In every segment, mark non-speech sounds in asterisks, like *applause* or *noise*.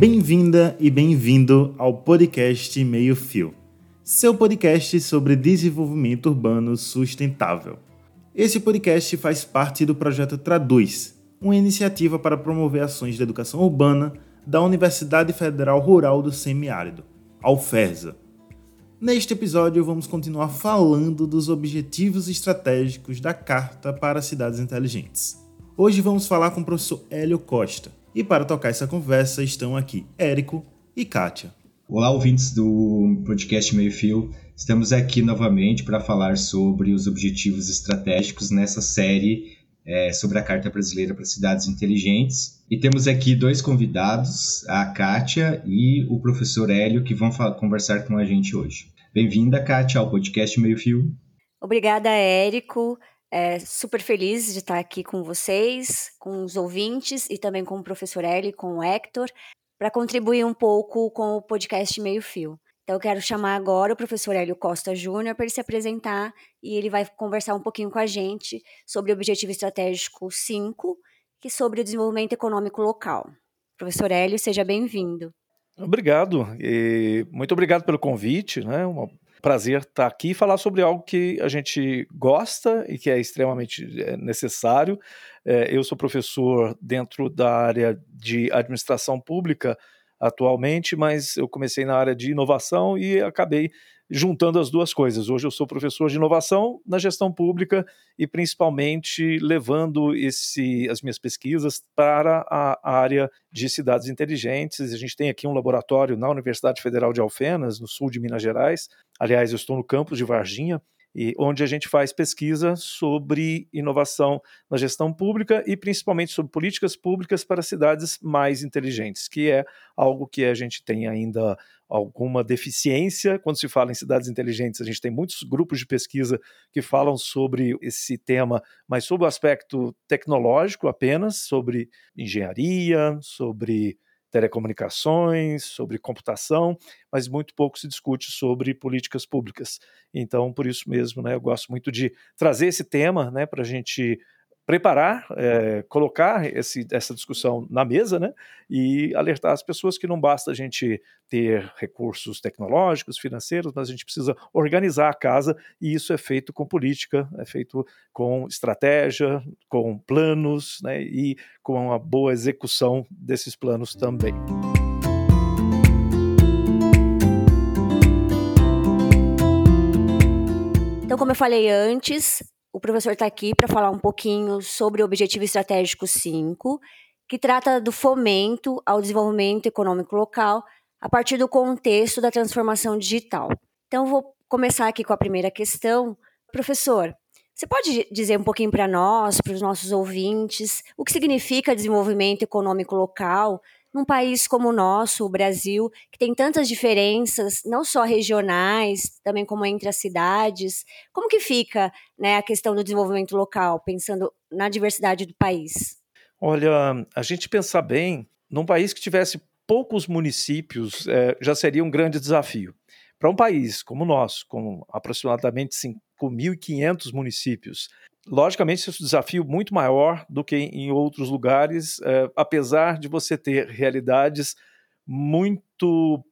Bem-vinda e bem-vindo ao podcast Meio Fio, seu podcast sobre desenvolvimento urbano sustentável. Esse podcast faz parte do projeto Traduz, uma iniciativa para promover ações de educação urbana da Universidade Federal Rural do Semiárido, a UFERSA. Neste episódio, vamos continuar falando dos objetivos estratégicos da Carta para Cidades Inteligentes. Hoje vamos falar com o professor Hélio Costa, e para tocar essa conversa estão aqui Érico e Kátia. Olá, ouvintes do podcast Meio Fio. Estamos aqui novamente para falar sobre os objetivos estratégicos nessa série é, sobre a Carta Brasileira para Cidades Inteligentes. E temos aqui dois convidados, a Kátia e o professor Hélio, que vão conversar com a gente hoje. Bem-vinda, Kátia, ao podcast Meio Fio. Obrigada, Érico. É, super feliz de estar aqui com vocês, com os ouvintes e também com o professor Eli, com o Hector, para contribuir um pouco com o podcast Meio Fio. Então, eu quero chamar agora o professor Hélio Costa Júnior para ele se apresentar e ele vai conversar um pouquinho com a gente sobre o Objetivo Estratégico 5, que é sobre o desenvolvimento econômico local. Professor Hélio, seja bem-vindo. Obrigado, e muito obrigado pelo convite, né? Uma prazer estar aqui e falar sobre algo que a gente gosta e que é extremamente é, necessário. É, eu sou professor dentro da área de administração pública atualmente, mas eu comecei na área de inovação e acabei juntando as duas coisas. Hoje eu sou professor de inovação na gestão pública e principalmente levando esse, as minhas pesquisas para a área de cidades inteligentes. A gente tem aqui um laboratório na Universidade Federal de Alfenas, no sul de Minas Gerais. Aliás, eu estou no campus de Varginha, e onde a gente faz pesquisa sobre inovação na gestão pública e principalmente sobre políticas públicas para cidades mais inteligentes, que é algo que a gente tem ainda alguma deficiência quando se fala em cidades inteligentes. A gente tem muitos grupos de pesquisa que falam sobre esse tema, mas sobre o aspecto tecnológico apenas, sobre engenharia, sobre telecomunicações, sobre computação, mas muito pouco se discute sobre políticas públicas. Então, por isso mesmo, né, eu gosto muito de trazer esse tema né, para a gente preparar, é, colocar esse, essa discussão na mesa, né, e alertar as pessoas que não basta a gente ter recursos tecnológicos, financeiros, mas a gente precisa organizar a casa e isso é feito com política, é feito com estratégia, com planos, né, e com a boa execução desses planos também. Então, como eu falei antes, o professor está aqui para falar um pouquinho sobre o Objetivo Estratégico 5, que trata do fomento ao desenvolvimento econômico local a partir do contexto da transformação digital. Então, vou começar aqui com a primeira questão. Professor, você pode dizer um pouquinho para nós, para os nossos ouvintes, o que significa desenvolvimento econômico local num país como o nosso, o Brasil, que tem tantas diferenças, não só regionais, também como entre as cidades. Como que fica né, a questão do desenvolvimento local, pensando na diversidade do país? Olha, a gente pensar bem, num país que tivesse poucos municípios, é, já seria um grande desafio. Para um país como o nosso, com aproximadamente 5.500 municípios, logicamente, esse é um desafio muito maior do que em outros lugares, é, apesar de você ter realidades muito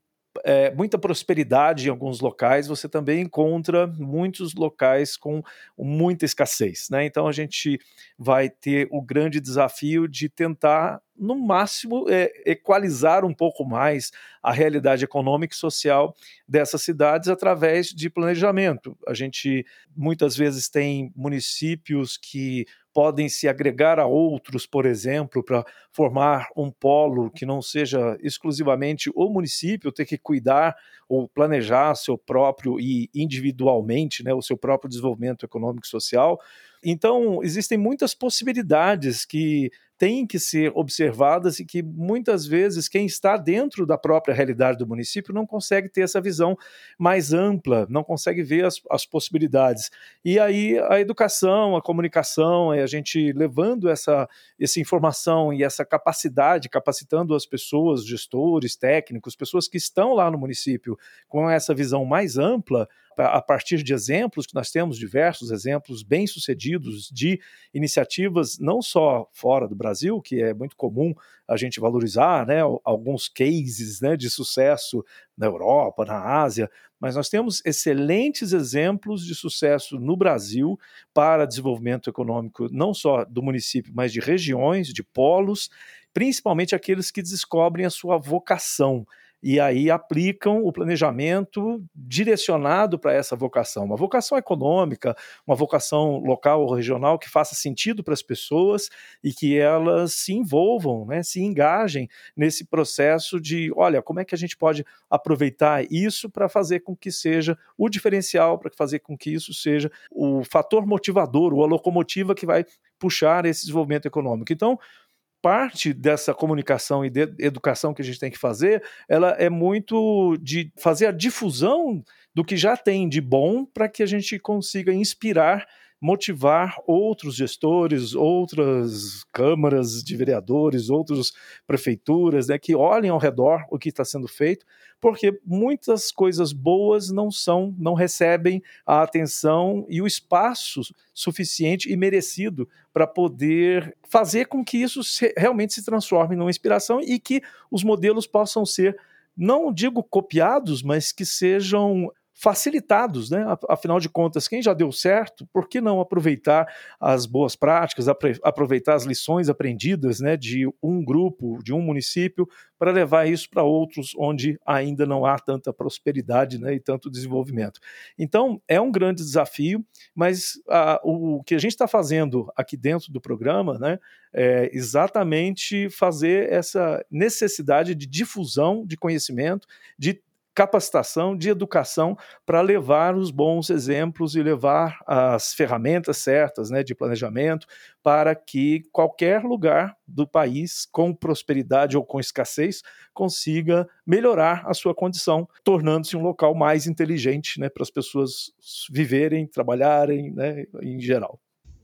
é, muita prosperidade em alguns locais, você também encontra muitos locais com muita escassez. Né? Então a gente vai ter o grande desafio de tentar, no máximo, é, equalizar um pouco mais a realidade econômica e social dessas cidades através de planejamento. A gente muitas vezes tem municípios que podem se agregar a outros, por exemplo, para formar um polo que não seja exclusivamente o município ter que cuidar ou planejar seu próprio e individualmente, né, o seu próprio desenvolvimento econômico e social. Então, existem muitas possibilidades que têm que ser observadas e que muitas vezes quem está dentro da própria realidade do município não consegue ter essa visão mais ampla, não consegue ver as, as possibilidades. E aí a educação, a comunicação, a gente levando essa, essa informação e essa capacidade, capacitando as pessoas, gestores, técnicos, pessoas que estão lá no município com essa visão mais ampla, a partir de exemplos que nós temos, diversos exemplos bem-sucedidos de iniciativas, não só fora do Brasil, que é muito comum a gente valorizar né, alguns cases né, de sucesso na Europa, na Ásia, mas nós temos excelentes exemplos de sucesso no Brasil para desenvolvimento econômico, não só do município, mas de regiões, de polos, principalmente aqueles que descobrem a sua vocação e aí aplicam o planejamento direcionado para essa vocação, uma vocação econômica, uma vocação local ou regional que faça sentido para as pessoas e que elas se envolvam, né, se engajem nesse processo de, olha, como é que a gente pode aproveitar isso para fazer com que seja o diferencial, para fazer com que isso seja o fator motivador, ou a locomotiva que vai puxar esse desenvolvimento econômico. Então, parte dessa comunicação e de educação que a gente tem que fazer, ela é muito de fazer a difusão do que já tem de bom para que a gente consiga inspirar motivar outros gestores, outras câmaras de vereadores, outras prefeituras, né, que olhem ao redor o que está sendo feito, porque muitas coisas boas não são, não recebem a atenção e o espaço suficiente e merecido para poder fazer com que isso se, realmente se transforme numa inspiração e que os modelos possam ser não digo copiados, mas que sejam facilitados, né? Afinal de contas, quem já deu certo, por que não aproveitar as boas práticas, aproveitar as lições aprendidas, né, de um grupo, de um município, para levar isso para outros onde ainda não há tanta prosperidade, né, e tanto desenvolvimento. Então, é um grande desafio, mas a, o que a gente está fazendo aqui dentro do programa, né, é exatamente fazer essa necessidade de difusão de conhecimento, de capacitação, de educação para levar os bons exemplos e levar as ferramentas certas né, de planejamento para que qualquer lugar do país com prosperidade ou com escassez consiga melhorar a sua condição, tornando-se um local mais inteligente né, para as pessoas viverem, trabalharem né, em geral.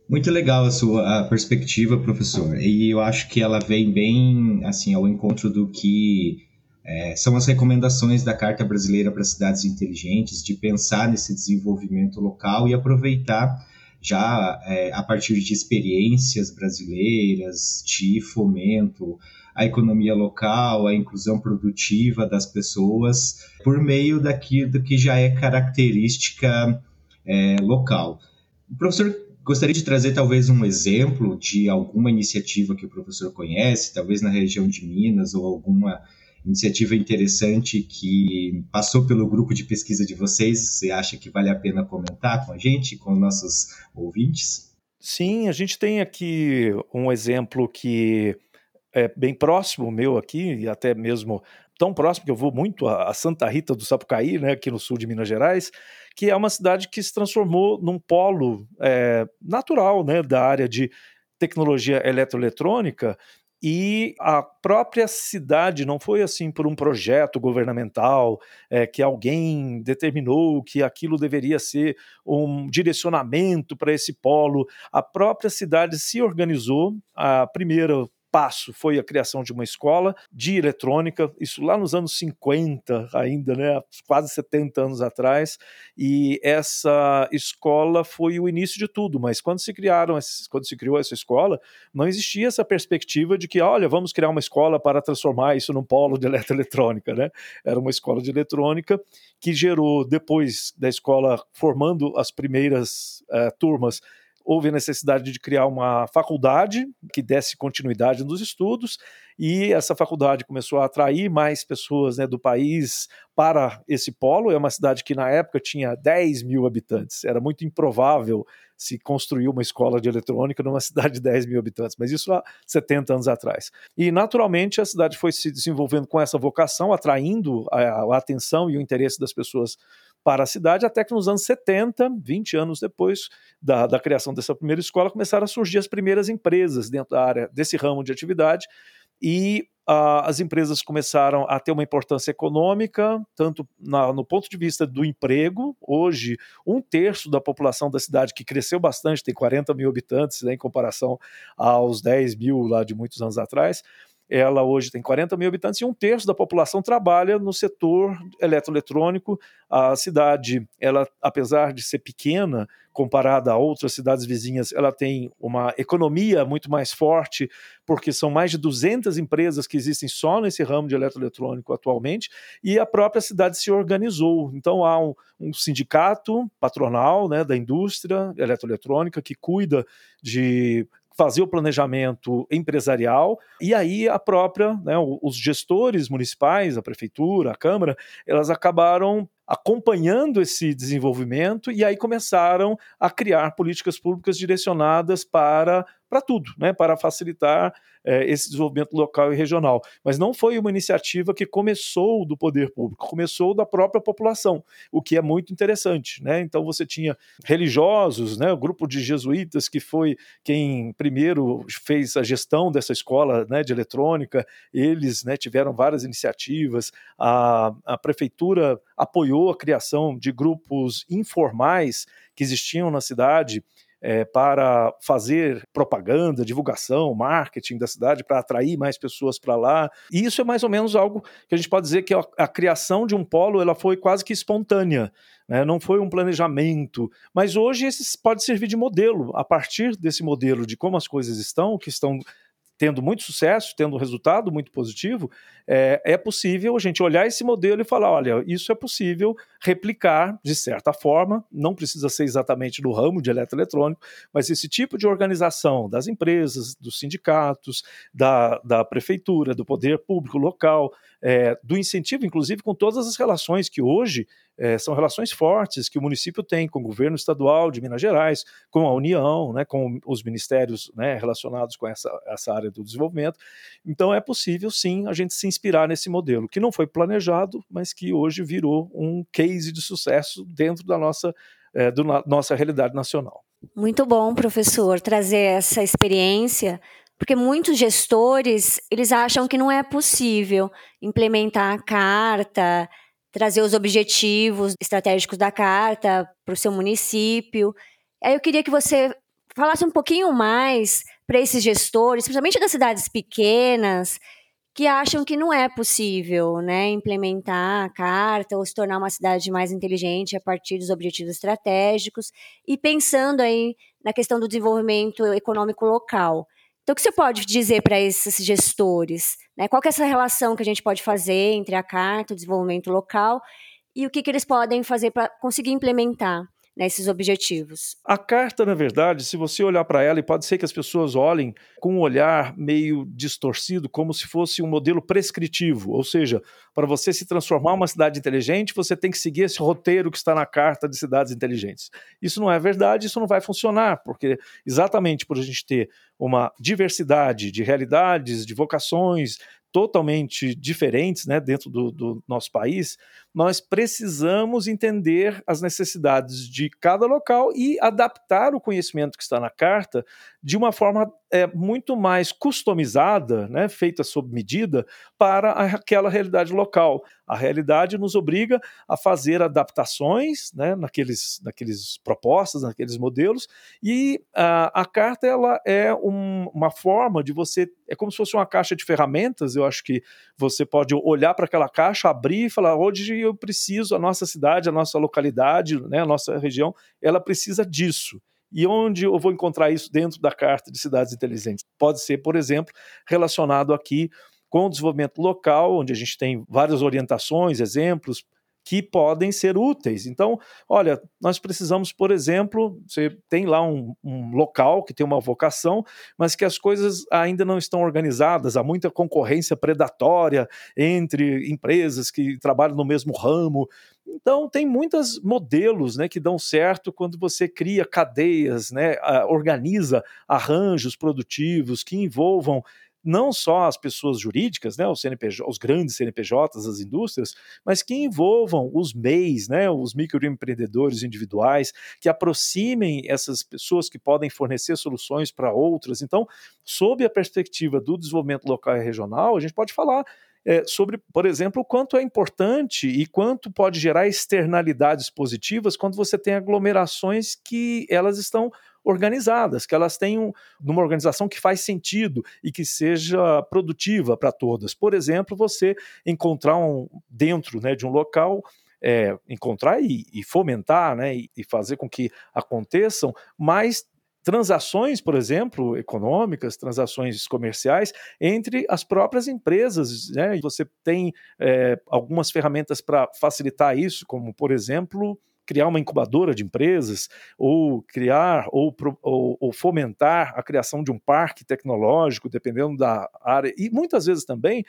Muito legal a sua a perspectiva, professor. E eu acho que ela vem bem assim ao encontro do que é, são as recomendações da Carta Brasileira para Cidades Inteligentes, de pensar nesse desenvolvimento local e aproveitar já é, a partir de experiências brasileiras, de fomento à economia local, à inclusão produtiva das pessoas, por meio daquilo que já é característica é, local. O professor gostaria de trazer talvez um exemplo de alguma iniciativa que o professor conhece, talvez na região de Minas ou alguma iniciativa interessante que passou pelo grupo de pesquisa de vocês. Você acha que vale a pena comentar com a gente, com nossos ouvintes? Sim, a gente tem aqui um exemplo que é bem próximo meu aqui, e até mesmo tão próximo que eu vou muito a Santa Rita do Sapucaí, né, aqui no sul de Minas Gerais, que é uma cidade que se transformou num polo é, natural né, da área de tecnologia eletroeletrônica e a própria cidade não foi assim por um projeto governamental é, que alguém determinou que aquilo deveria ser um direcionamento para esse polo. A própria cidade se organizou. A primeira passo foi a criação de uma escola de eletrônica, isso lá nos anos 50 ainda, né, quase 70 anos atrás, e essa escola foi o início de tudo, mas quando se criaram, quando se criou essa escola, não existia essa perspectiva de que, olha, vamos criar uma escola para transformar isso num polo de eletroeletrônica, né? Era uma escola de eletrônica que gerou, depois da escola formando as primeiras uh, turmas, houve a necessidade de criar uma faculdade que desse continuidade nos estudos, e essa faculdade começou a atrair mais pessoas né, do país para esse polo. É uma cidade que, na época, tinha 10 mil habitantes. Era muito improvável se construir uma escola de eletrônica numa *laughs* cidade de 10 mil habitantes, mas isso há 70 anos atrás. E, naturalmente, a cidade foi se desenvolvendo com essa vocação, atraindo a, a atenção e o interesse das pessoas para a cidade, até que nos anos 70, 20 anos depois da, da criação dessa primeira escola, começaram a surgir as primeiras empresas dentro da área desse ramo de atividade, e uh, as empresas começaram a ter uma importância econômica, tanto na, no ponto de vista do emprego. Hoje, um terço da população da cidade, que cresceu bastante, tem 40 mil habitantes né, em comparação aos 10 mil lá de muitos anos atrás, ela hoje tem 40 mil habitantes e um terço da população trabalha no setor eletroeletrônico. A cidade, ela, apesar de ser pequena, comparada a outras cidades vizinhas, ela tem uma economia muito mais forte, porque são mais de 200 empresas que existem só nesse ramo de eletroeletrônico atualmente, e a própria cidade se organizou. Então há um, um sindicato patronal né, da indústria eletroeletrônica que cuida de fazer o planejamento empresarial e aí a própria, né, os gestores municipais, a prefeitura, a câmara, elas acabaram acompanhando esse desenvolvimento e aí começaram a criar políticas públicas direcionadas para para tudo, né, para facilitar é, esse desenvolvimento local e regional. Mas não foi uma iniciativa que começou do poder público, começou da própria população, o que é muito interessante. Né? Então você tinha religiosos, né, o grupo de jesuítas que foi quem primeiro fez a gestão dessa escola né, de eletrônica, eles né, tiveram várias iniciativas, a, a prefeitura apoiou a criação de grupos informais que existiam na cidade é, para fazer propaganda, divulgação, marketing da cidade, para atrair mais pessoas para lá. E isso é mais ou menos algo que a gente pode dizer que a, a criação de um polo ela foi quase que espontânea. Né? Não foi um planejamento, mas hoje esse pode servir de modelo. A partir desse modelo de como as coisas estão, que estão tendo muito sucesso, tendo um resultado muito positivo, é, é, possível a gente olhar esse modelo e falar: olha, isso é possível replicar de certa forma, não precisa ser exatamente no ramo de eletroeletrônico, mas esse tipo de organização das empresas, dos sindicatos, da, da prefeitura, do poder público local, é, do incentivo, inclusive com todas as relações que hoje é, são relações fortes que o município tem com o governo estadual de Minas Gerais, com a União, né, com os ministérios né, relacionados com essa, essa área do desenvolvimento. Então é possível sim a gente se inspirar nesse modelo, que não foi planejado, mas que hoje virou um case de sucesso dentro da nossa, é, do, nossa realidade nacional. Muito bom, professor, trazer essa experiência porque muitos gestores eles acham que não é possível implementar a carta, trazer os objetivos estratégicos da carta para o seu município. Aí eu queria que você falasse um pouquinho mais para esses gestores, principalmente das cidades pequenas, que acham que não é possível né, implementar a carta ou se tornar uma cidade mais inteligente a partir dos objetivos estratégicos e pensando aí na questão do desenvolvimento econômico local. Então, o que você pode dizer para esses gestores? Né? Qual é essa relação que a gente pode fazer entre a carta, o desenvolvimento local e o que, que eles podem fazer para conseguir implementar nesses objetivos. A carta, na verdade, se você olhar para ela, e pode ser que as pessoas olhem com um olhar meio distorcido, como se fosse um modelo prescritivo, ou seja, para você se transformar uma cidade inteligente, você tem que seguir esse roteiro que está na carta de cidades inteligentes. Isso não é verdade, isso não vai funcionar, porque exatamente por a gente ter uma diversidade de realidades, de vocações, totalmente diferentes né, dentro do, do, nosso país, nós precisamos entender as necessidades de cada local e adaptar o conhecimento que está na carta de uma forma é, muito mais customizada, né, feita sob medida, para aquela realidade local. A realidade nos obriga a fazer adaptações né, naqueles, naqueles propostas, naqueles modelos, e a, a carta ela é um, uma forma de você, é como se fosse uma caixa de ferramentas, eu acho que você pode olhar para aquela caixa, abrir e falar, hoje eu preciso, a nossa cidade, a nossa localidade, né, a nossa região, ela precisa disso. E onde eu vou encontrar isso dentro da Carta de Cidades Inteligentes? Pode ser, por exemplo, relacionado aqui com o desenvolvimento local, onde a gente tem várias orientações, exemplos, que podem ser úteis. Então, olha, nós precisamos, por exemplo, você tem lá um, um, local que tem uma vocação, mas que as coisas ainda não estão organizadas, há muita concorrência predatória entre empresas que trabalham no mesmo ramo. Então, tem muitos modelos né, que dão certo quando você cria cadeias, né, organiza arranjos produtivos que envolvam não só as pessoas jurídicas, né, os, CNPJ, os grandes CNPJs, as indústrias, mas que envolvam os MEIs, né, os microempreendedores individuais, que aproximem essas pessoas que podem fornecer soluções para outras. Então, sob a perspectiva do desenvolvimento local e regional, a gente pode falar é, sobre, por exemplo, o quanto é importante e quanto pode gerar externalidades positivas quando você tem aglomerações que elas estão organizadas, que elas tenham uma organização que faz sentido e que seja produtiva para todas. Por exemplo, você encontrar um dentro né, de um local é, encontrar e, e fomentar, né, e, e, fazer com que aconteçam mais transações, por exemplo, econômicas, transações comerciais entre as próprias empresas. Né? Você tem é, algumas ferramentas para facilitar isso, como, por exemplo, criar uma incubadora de empresas, ou criar ou, ou, ou, fomentar a criação de um parque tecnológico, dependendo da área, e muitas vezes também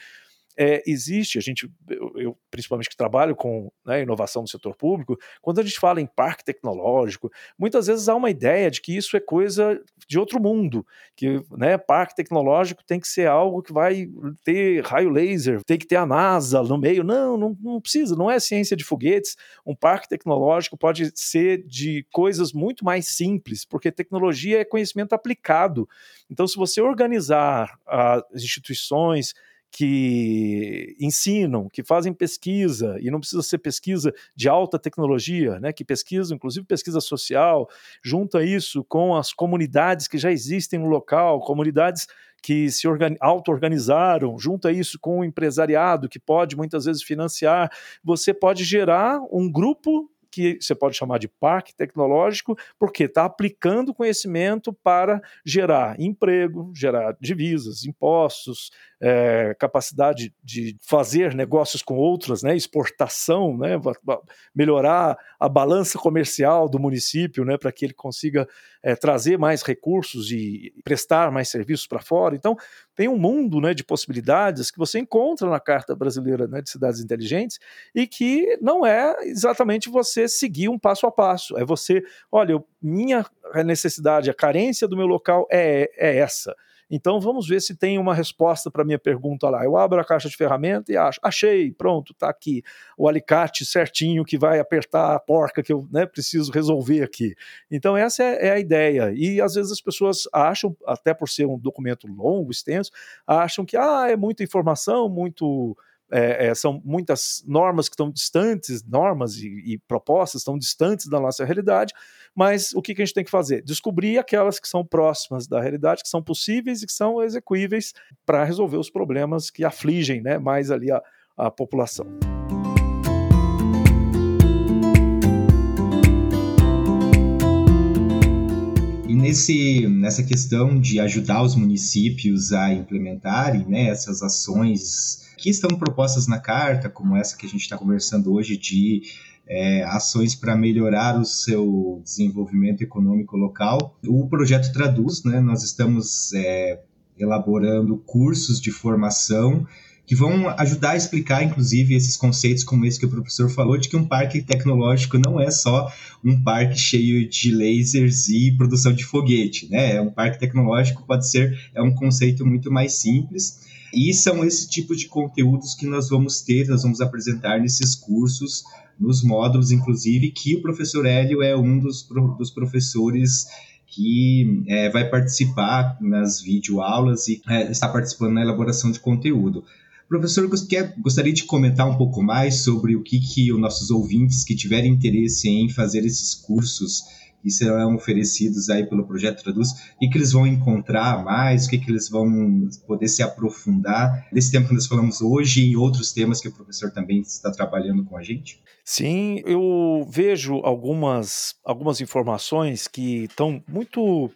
é, existe, a gente, eu, eu, principalmente que trabalho com né, inovação no setor público, quando a gente fala em parque tecnológico, muitas vezes há uma ideia de que isso é coisa de outro mundo, que né, parque tecnológico tem que ser algo que vai ter raio laser, tem que ter a NASA no meio. Não, não, não precisa, não é ciência de foguetes. Um parque tecnológico pode ser de coisas muito mais simples, porque tecnologia é conhecimento aplicado. Então, se você organizar as instituições, que ensinam, que fazem pesquisa, e não precisa ser pesquisa de alta tecnologia, né, que pesquisa, inclusive pesquisa social, junta isso com as comunidades que já existem no local, comunidades que se auto-organizaram, junta isso com o empresariado, que pode muitas vezes financiar, você pode gerar um grupo que você pode chamar de parque tecnológico, porque está aplicando conhecimento para gerar emprego, gerar divisas, impostos, é, capacidade de fazer negócios com outras, né, exportação, né, melhorar a balança comercial do município, né, para que ele consiga é, trazer mais recursos e prestar mais serviços para fora. Então, tem um mundo né, de possibilidades que você encontra na Carta Brasileira né, de Cidades Inteligentes e que não é exatamente você seguir um passo a passo. É você, olha, minha necessidade, a carência do meu local é, é essa. Então vamos ver se tem uma resposta para minha pergunta lá. Eu abro a caixa de ferramenta e acho, achei, pronto, está aqui o alicate certinho que vai apertar a porca que eu né, preciso resolver aqui. Então essa é, é, a ideia. E às vezes as pessoas acham, até por ser um documento longo, extenso, acham que ah, é muita informação, muito é, é, são muitas normas que estão distantes, normas e, e, propostas estão distantes da nossa realidade, mas o que, que, a gente tem que fazer? Descobrir aquelas que são próximas da realidade, que são possíveis e que são execuíveis para resolver os problemas que afligem né, mais ali a, a população. E nesse, nessa questão de ajudar os municípios a implementarem né, essas ações que estão propostas na carta, como essa que a gente está conversando hoje, de é, ações para melhorar o seu desenvolvimento econômico local. O projeto traduz, né? Nós estamos é, elaborando cursos de formação que vão ajudar a explicar, inclusive, esses conceitos como esse que o professor falou, de que um parque tecnológico não é só um parque cheio de lasers e produção de foguete, né? É um parque tecnológico pode ser é um conceito muito mais simples e são esse tipo de conteúdos que nós vamos ter, nós vamos apresentar nesses cursos, nos módulos, inclusive, que o professor Hélio é um dos, dos professores que é, vai participar nas videoaulas e é, está participando na elaboração de conteúdo. Professor, gostaria de comentar um pouco mais sobre o que, que os nossos ouvintes que tiverem interesse em fazer esses cursos que serão oferecidos aí pelo Projeto Traduz, o que, que eles vão encontrar mais, o que, que eles vão poder se aprofundar nesse tempo que nós falamos hoje e em outros temas que o professor também está trabalhando com a gente? Sim, eu vejo algumas, algumas informações que estão muito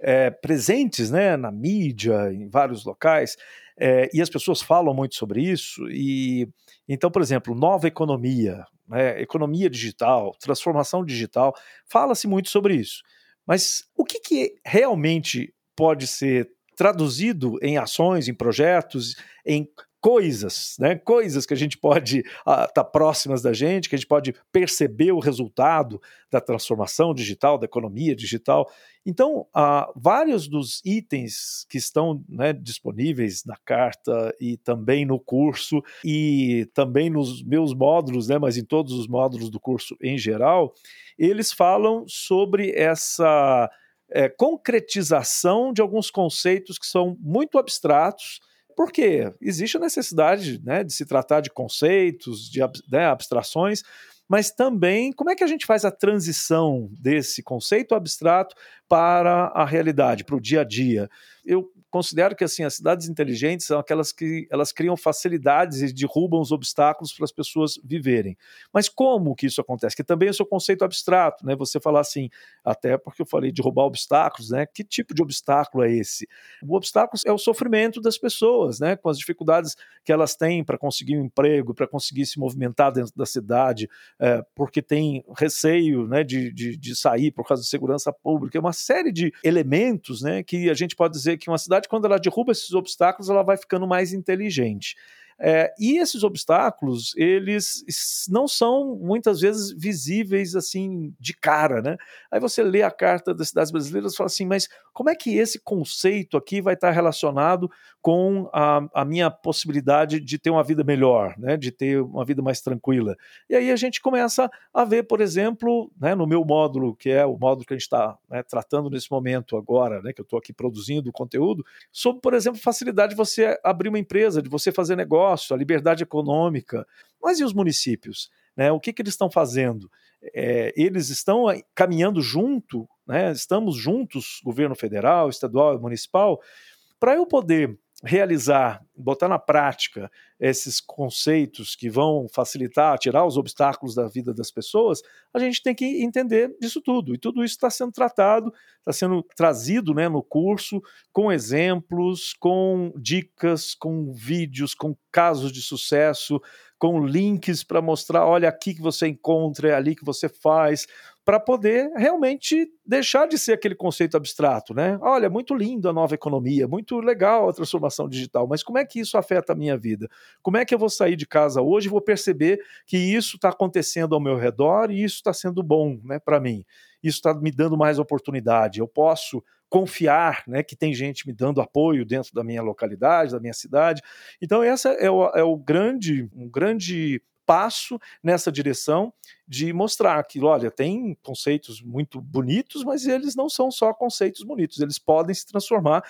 é, presentes né, na mídia, em vários locais, é, e as pessoas falam muito sobre isso. E então, por exemplo, nova economia, né, economia digital, transformação digital, fala-se muito sobre isso. Mas o que, que realmente pode ser traduzido em ações, em projetos, em coisas, né? Coisas que a gente pode estar ah, tá próximas da gente, que a gente pode perceber o resultado da transformação digital, da economia digital. Então, ah, vários dos itens que estão né, disponíveis na carta e também no curso e também nos meus módulos, né, mas em todos os módulos do curso em geral, eles falam sobre essa é, concretização de alguns conceitos que são muito abstratos Por quê? Existe a necessidade né, de se tratar de conceitos, de né, abstrações, mas também como é que a gente faz a transição desse conceito abstrato para a realidade, para o dia a dia. Eu considero que assim as cidades inteligentes são aquelas que elas criam facilidades e derrubam os obstáculos para as pessoas viverem. Mas como que isso acontece? Que também é o seu conceito abstrato, né? Você falar assim, até porque eu falei de roubar obstáculos, né? Que tipo de obstáculo é esse? O obstáculo é o sofrimento das pessoas, né? Com as dificuldades que elas têm para conseguir um emprego, para conseguir se movimentar dentro da cidade, é, porque tem receio, né? De, de, de sair por causa de segurança pública, é uma série de elementos, né? Que a gente pode dizer que uma cidade verdade, quando ela derruba esses obstáculos, ela vai ficando mais inteligente. É, e esses obstáculos, eles não são muitas vezes visíveis assim de cara, né? Aí você lê a Carta das Cidades Brasileiras e fala assim, mas como é que esse conceito aqui vai estar relacionado com a, a minha possibilidade de ter uma vida melhor, né? De ter uma vida mais tranquila? E aí a gente começa a ver, por exemplo, né, no meu módulo, que é o módulo que a gente está né, tratando nesse momento agora, né? Que eu estou aqui produzindo conteúdo, sobre, por exemplo, facilidade de você abrir uma empresa, de você fazer negócio negócio, a liberdade econômica. Mas e os municípios? Né? O que, que eles estão fazendo? É, eles estão caminhando junto, né? estamos juntos, governo federal, estadual e municipal, para eu poder realizar, botar na prática esses conceitos que vão facilitar, tirar os obstáculos da vida das pessoas, a gente tem que entender disso tudo. E tudo isso está sendo tratado, está sendo trazido né, no curso, com exemplos, com dicas, com vídeos, com casos de sucesso, com links para mostrar, olha aqui que você encontra, é ali que você faz, para poder realmente deixar de ser aquele conceito abstrato, né? Olha, muito lindo a nova economia, muito legal a transformação digital, mas como é que isso afeta a minha vida? Como é que eu vou sair de casa hoje e vou perceber que isso está acontecendo ao meu redor e isso está sendo bom, né, para mim? Isso está me dando mais oportunidade. Eu posso confiar, né, que tem gente me dando apoio dentro da minha localidade, da minha cidade. Então essa é o, é o grande, um grande passo nessa direção de mostrar que, olha, tem conceitos muito bonitos, mas eles não são só conceitos bonitos, eles podem se transformar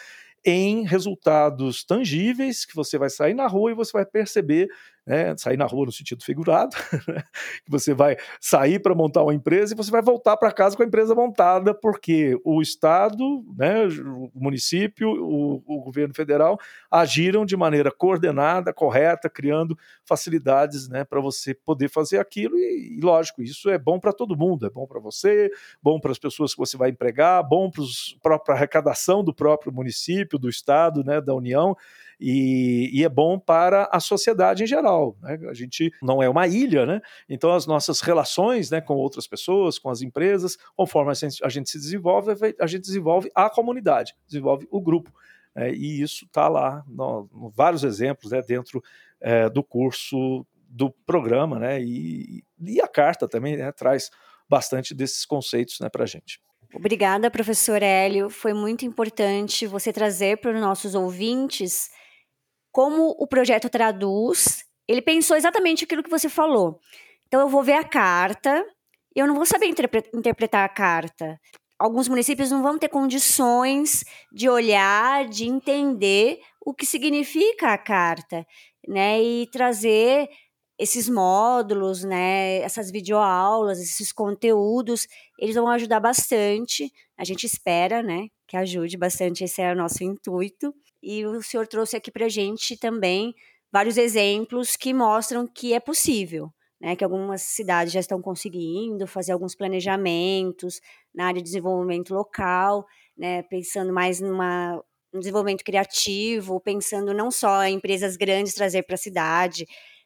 em resultados tangíveis que você vai sair na rua e você vai perceber né, sair na rua no sentido figurado, *laughs* né, que você vai sair para montar uma empresa e você vai voltar para casa com a empresa montada, porque o Estado, né, o município, o, o governo federal agiram de maneira coordenada, correta, criando facilidades né, para você poder fazer aquilo, e, e lógico, isso é bom para todo mundo, é bom para você, bom para as pessoas que você vai empregar, bom para a arrecadação do próprio município, do Estado, né, da União e, e é bom para a sociedade em geral. Né? A gente não é uma ilha, né? Então as nossas relações né, com outras pessoas, com as empresas, conforme a gente, a gente se desenvolve, a gente desenvolve a comunidade, desenvolve o grupo. É, e isso está lá, no, no, vários exemplos né, dentro é, do curso do programa, né? E, e a carta também né, traz bastante desses conceitos né, para a gente. Obrigada, professor Hélio. Foi muito importante você trazer para os nossos ouvintes como o projeto traduz. Ele pensou exatamente aquilo que você falou. Então, eu vou ver a carta, eu não vou saber interpretar a carta. Alguns municípios não vão ter condições de olhar, de entender o que significa a carta, né? E trazer esses módulos, né, essas videoaulas, esses conteúdos, eles vão ajudar bastante. A gente espera, né, que ajude bastante, esse é o nosso intuito. E o senhor trouxe aqui para a gente também vários exemplos que mostram que é possível, né? Que algumas cidades já estão conseguindo fazer alguns planejamentos na área de desenvolvimento local, né? Pensando mais numa um desenvolvimento criativo, pensando não só em empresas grandes trazer para a cidade,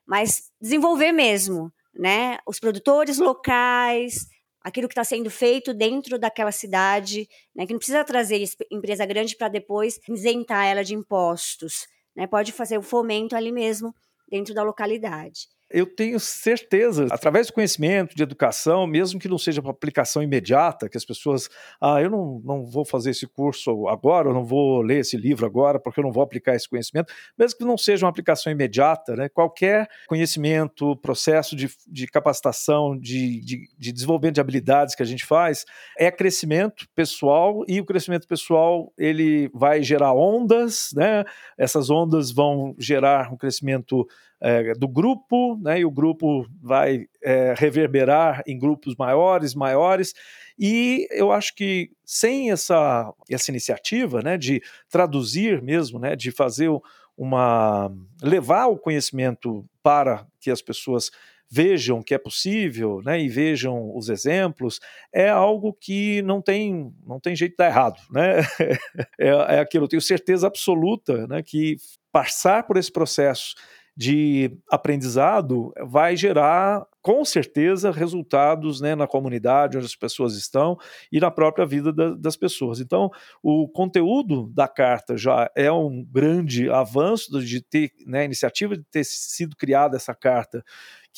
mas desenvolver mesmo, né? Os produtores locais, aquilo que está sendo feito dentro daquela cidade, né, que não precisa trazer empresa grande para depois isentar ela de impostos, né, pode fazer o fomento ali mesmo dentro da localidade. Eu tenho certeza, através do conhecimento, de educação, mesmo que não seja para aplicação imediata, que as pessoas, ah, eu não, não vou fazer esse curso agora, eu não vou ler esse livro agora, porque eu não vou aplicar esse conhecimento, mesmo que não seja uma aplicação imediata, né, qualquer conhecimento, processo de, de capacitação, de, de, de desenvolvimento de habilidades que a gente faz, é crescimento pessoal e o crescimento pessoal ele vai gerar ondas, né, essas ondas vão gerar um crescimento é, do grupo, né, e o grupo vai é, reverberar em grupos maiores, maiores, e eu acho que sem essa, essa iniciativa né, de traduzir mesmo, né, de fazer uma. levar o conhecimento para que as pessoas vejam que é possível, né, e vejam os exemplos, é algo que não tem, não tem jeito de dar errado, né? *laughs* é, é aquilo, eu tenho certeza absoluta, né, que passar por esse processo de aprendizado vai gerar, com certeza, resultados né, na comunidade onde as pessoas estão e na própria vida da, das pessoas. Então, o conteúdo da carta já é um grande avanço de ter, né, iniciativa de ter sido criada essa carta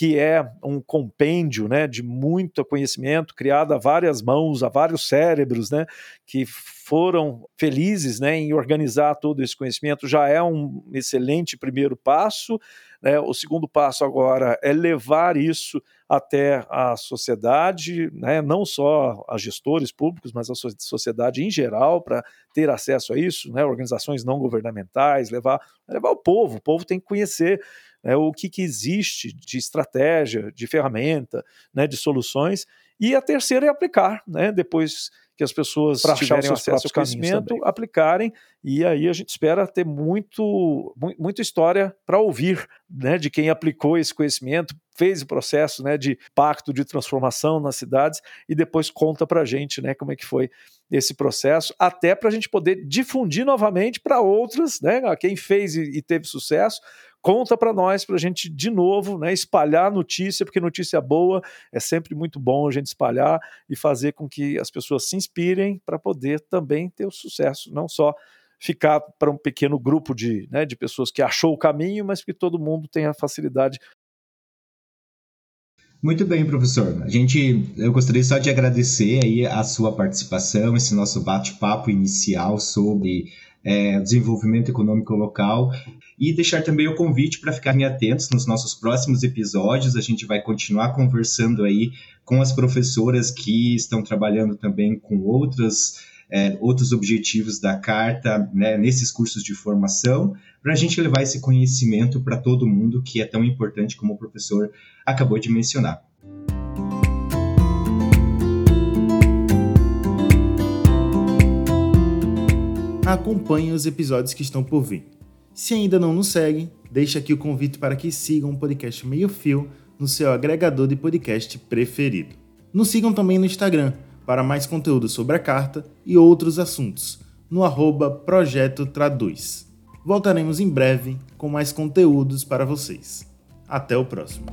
que é um compêndio né, de muito conhecimento, criado a várias mãos, a vários cérebros, né, que foram felizes né, em organizar todo esse conhecimento, já é um excelente primeiro passo. Né? O segundo passo agora é levar isso até a sociedade, né? não só a gestores públicos, mas a sociedade em geral, para ter acesso a isso, né? organizações não governamentais, levar, levar o povo. O povo tem que conhecer né, o que, que existe de estratégia, de ferramenta, né, de soluções. E a terceira é aplicar, né, depois que as pessoas para tiverem acesso ao conhecimento, aplicarem, e aí a gente espera ter muito, muita história para ouvir né, de quem aplicou esse conhecimento, fez o processo né, de pacto de transformação nas cidades e depois conta para a gente né, como é que foi esse processo, até para a gente poder difundir novamente para outras, né, quem fez e, e teve sucesso, conta para nós, para a gente de novo né, espalhar notícia, porque notícia boa é sempre muito bom a gente espalhar e fazer com que as pessoas se inspirem para poder também ter o sucesso, não só ficar para um pequeno grupo de, né, de pessoas que achou o caminho, mas que todo mundo tenha facilidade muito bem, professor. A gente, eu gostaria só de agradecer aí a sua participação, esse nosso bate-papo inicial sobre é, desenvolvimento econômico local e deixar também o convite para ficarem atentos nos nossos próximos episódios. A gente vai continuar conversando aí com as professoras que estão trabalhando também com outras, é, outros objetivos da carta né, nesses cursos de formação, para a gente levar esse conhecimento para todo mundo que é tão importante como o professor acabou de mencionar. Acompanhe os episódios que estão por vir. Se ainda não nos segue, deixa aqui o convite para que sigam o podcast Meio Fio no seu agregador de podcast preferido. Nos sigam também no Instagram para mais conteúdo sobre a carta e outros assuntos, no arroba Projeto Traduz. Voltaremos em breve com mais conteúdos para vocês. Até o próximo.